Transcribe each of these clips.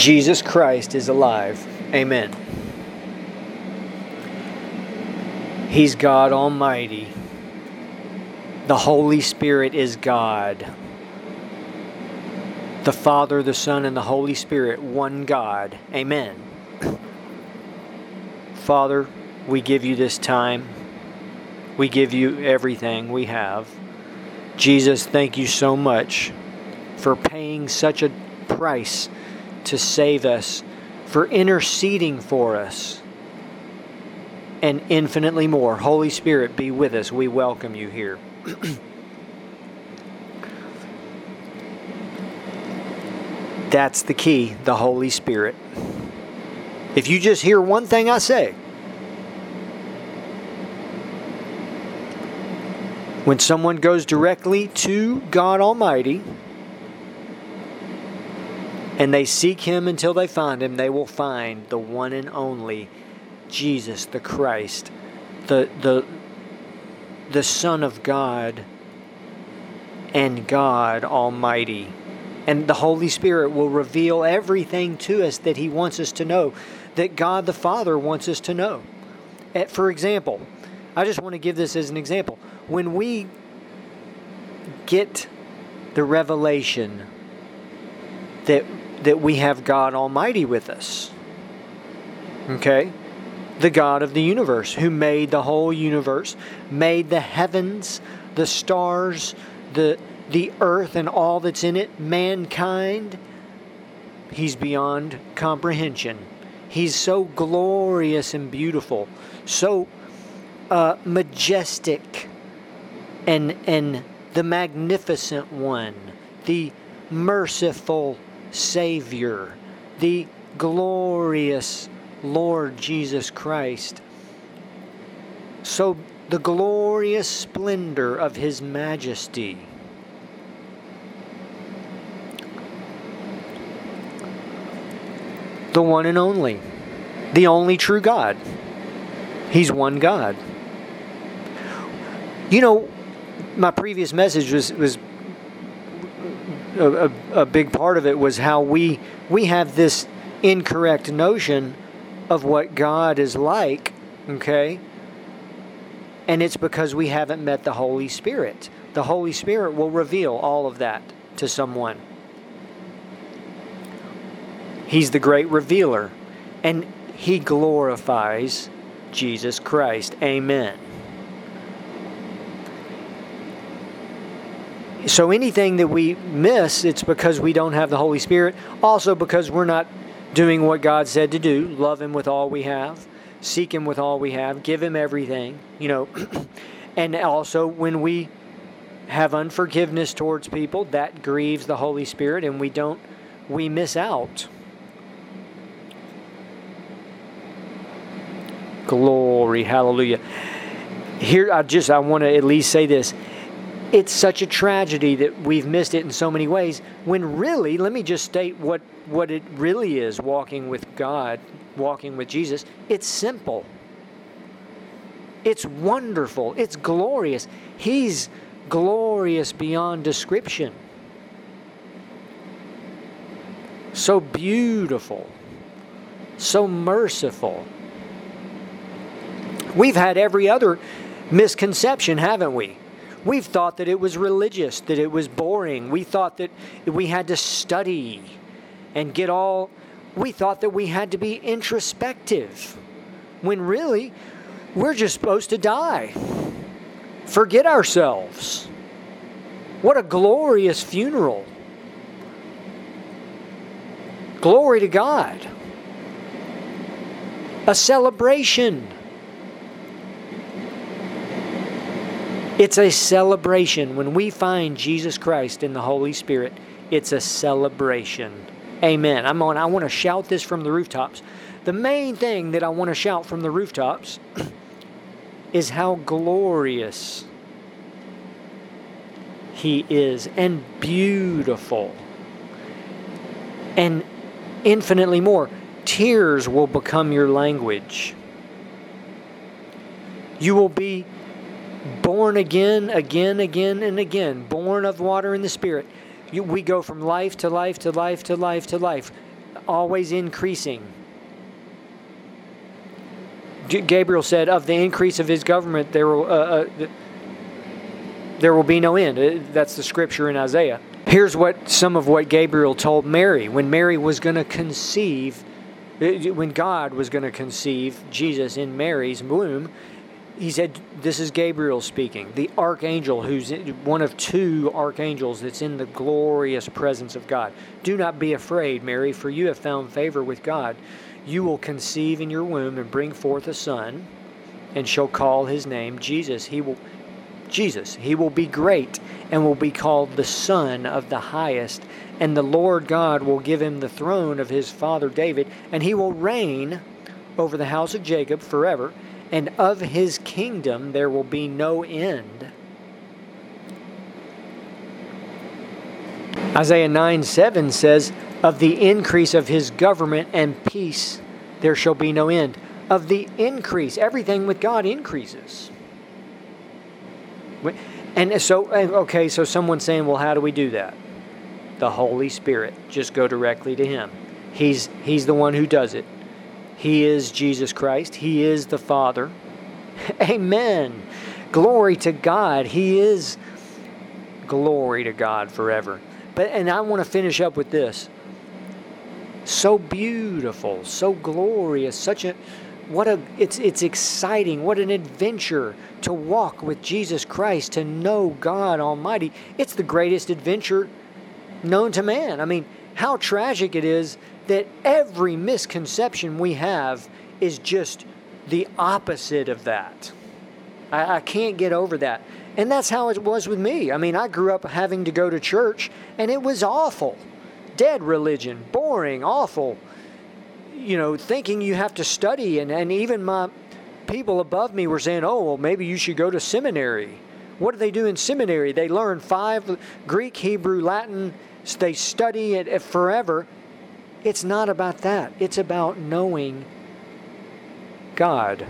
Jesus Christ is alive. Amen. He's God Almighty. The Holy Spirit is God. The Father, the Son, and the Holy Spirit, one God. Amen. Father, we give you this time. We give you everything we have. Jesus, thank you so much for paying such a price to save us, for interceding for us, and infinitely more. Holy Spirit, be with us. We welcome you here. That's the key, the Holy Spirit. If you just hear one thing I say, when someone goes directly to God Almighty and they seek Him until they find Him, they will find the one and only Jesus, the Christ, the, the, the Son of God and God Almighty. And the Holy Spirit will reveal everything to us that He wants us to know, that God the Father wants us to know. Eh, for example, I just want to give this as an example. When we get the revelation that that we have God Almighty with us. Okay? The God of the universe, who made the whole universe, made the heavens, the stars, the the earth and all that's in it, mankind, he's beyond comprehension. He's so glorious and beautiful, so uh, majestic, and and the magnificent one, the merciful Savior, the glorious Lord Jesus Christ. So the glorious splendor of His majesty the one and only, the only true God. He's one God. You know, my previous message was was a, a, a, big part of it was how we we have this incorrect notion of what God is like, okay? And it's because we haven't met the Holy Spirit. The Holy Spirit will reveal all of that to someone. He's the great revealer, and he glorifies Jesus Christ. Amen. So anything that we miss, it's because we don't have the Holy Spirit. Also, because we're not doing what God said to do love Him with all we have, seek Him with all we have, give Him everything, you know. and also, when we have unforgiveness towards people, that grieves the Holy Spirit, and we don't, we miss out. Glory, hallelujah. Here, I just, I want to at least say this. It's such a tragedy that we've missed it in so many ways. When really, let me just state what, what it really is walking with God, walking with Jesus. It's simple. It's wonderful. It's glorious. He's glorious beyond description. So beautiful. So merciful. We've had every other misconception, haven't we? We've thought that it was religious, that it was boring. We thought that we had to study and get all. We thought that we had to be introspective. When really, we're just supposed to die. Forget ourselves. What a glorious funeral. Glory to God. A celebration. It's a celebration. When we find Jesus Christ in the Holy Spirit, it's a celebration. Amen. I'm on I want to shout this from the rooftops. The main thing that I want to shout from the rooftops is how glorious he is and beautiful and infinitely more. Tears will become your language. You will be born again, again, again, and again, born of water and the Spirit. You, we go from life to life to life to life to life. always increasing. Gabriel said, "Of the increase of his government, there will uh, uh, there will be no end." Uh, that's the scripture in Isaiah. Here's what some of what Gabriel told Mary when Mary was going to conceive, uh, when God was going to conceive Jesus in Mary's womb. He said, "This is Gabriel speaking, the archangel who's one of two archangels that's in the glorious presence of God. Do not be afraid, Mary, for you have found favor with God." You will conceive in your womb and bring forth a son, and shall call his name Jesus. He will Jesus. He will be great and will be called the Son of the Highest. And the Lord God will give him the throne of his father David, and he will reign over the house of Jacob forever, and of his kingdom there will be no end. Isaiah 9 7 says, of the increase of his government and peace, there shall be no end. Of the increase, everything with God increases. And so, okay, so someone's saying, well, how do we do that? The Holy Spirit. Just go directly to Him. He's, he's the one who does it. He is Jesus Christ, He is the Father. Amen. Glory to God. He is glory to God forever. But and I want to finish up with this so beautiful, so glorious, such a what a it's it's exciting, what an adventure to walk with Jesus Christ, to know God Almighty. It's the greatest adventure known to man. I mean, how tragic it is that every misconception we have is just the opposite of that. I, I can't get over that. And that's how it was with me. I mean, I grew up having to go to church, and it was awful dead religion, boring, awful. You know, thinking you have to study, and, and even my people above me were saying, oh, well, maybe you should go to seminary. What do they do in seminary? They learn five Greek, Hebrew, Latin, they study it uh, forever. It's not about that, it's about knowing God,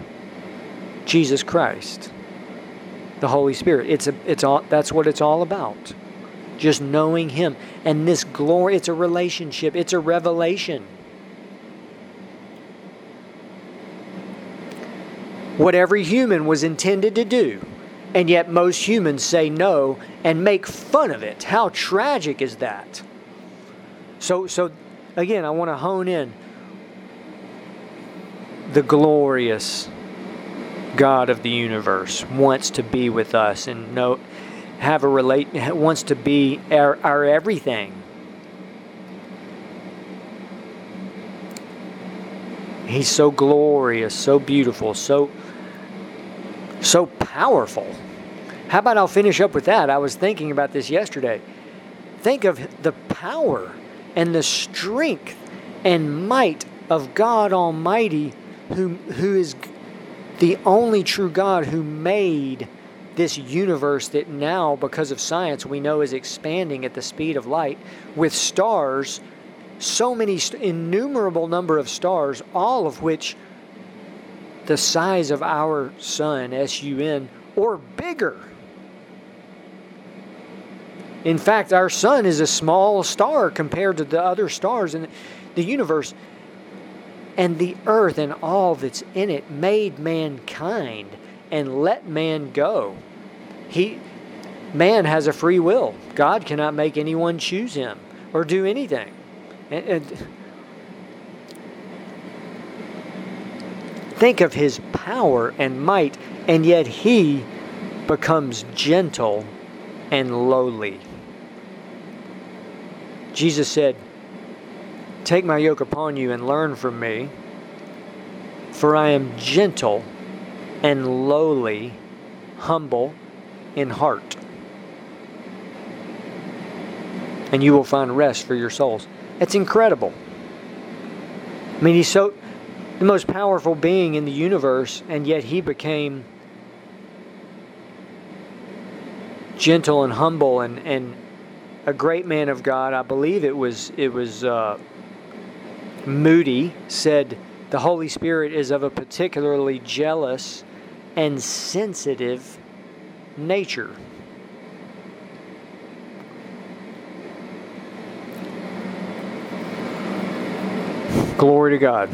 Jesus Christ, the Holy Spirit. It's, a, it's all, that's what it's all about just knowing Him. And this glory, it's a relationship, it's a revelation. What every human was intended to do, and yet most humans say no and make fun of it. How tragic is that? So, so again, I want to hone in the glorious God of the universe wants to be with us and know have a relate wants to be our, our everything. He's so glorious, so beautiful, so so powerful. How about I'll finish up with that? I was thinking about this yesterday. Think of the power and the strength and might of God Almighty who who is the only true God who made this universe that now, because of science, we know is expanding at the speed of light with stars, so many, innumerable number of stars, all of which the size of our sun, SUN, or bigger. In fact, our sun is a small star compared to the other stars in the universe. And the earth and all that's in it made mankind and let man go. He man has a free will. God cannot make anyone choose him or do anything. And, and think of his power and might, and yet he becomes gentle and lowly. Jesus said, Take my yoke upon you and learn from me, for I am gentle and lowly, humble in heart. And you will find rest for your souls. It's incredible. I mean, he's so the most powerful being in the universe, and yet he became gentle and humble and, and a great man of God. I believe it was it was uh, Moody said the Holy Spirit is of a particularly jealous and sensitive nature. Glory to God.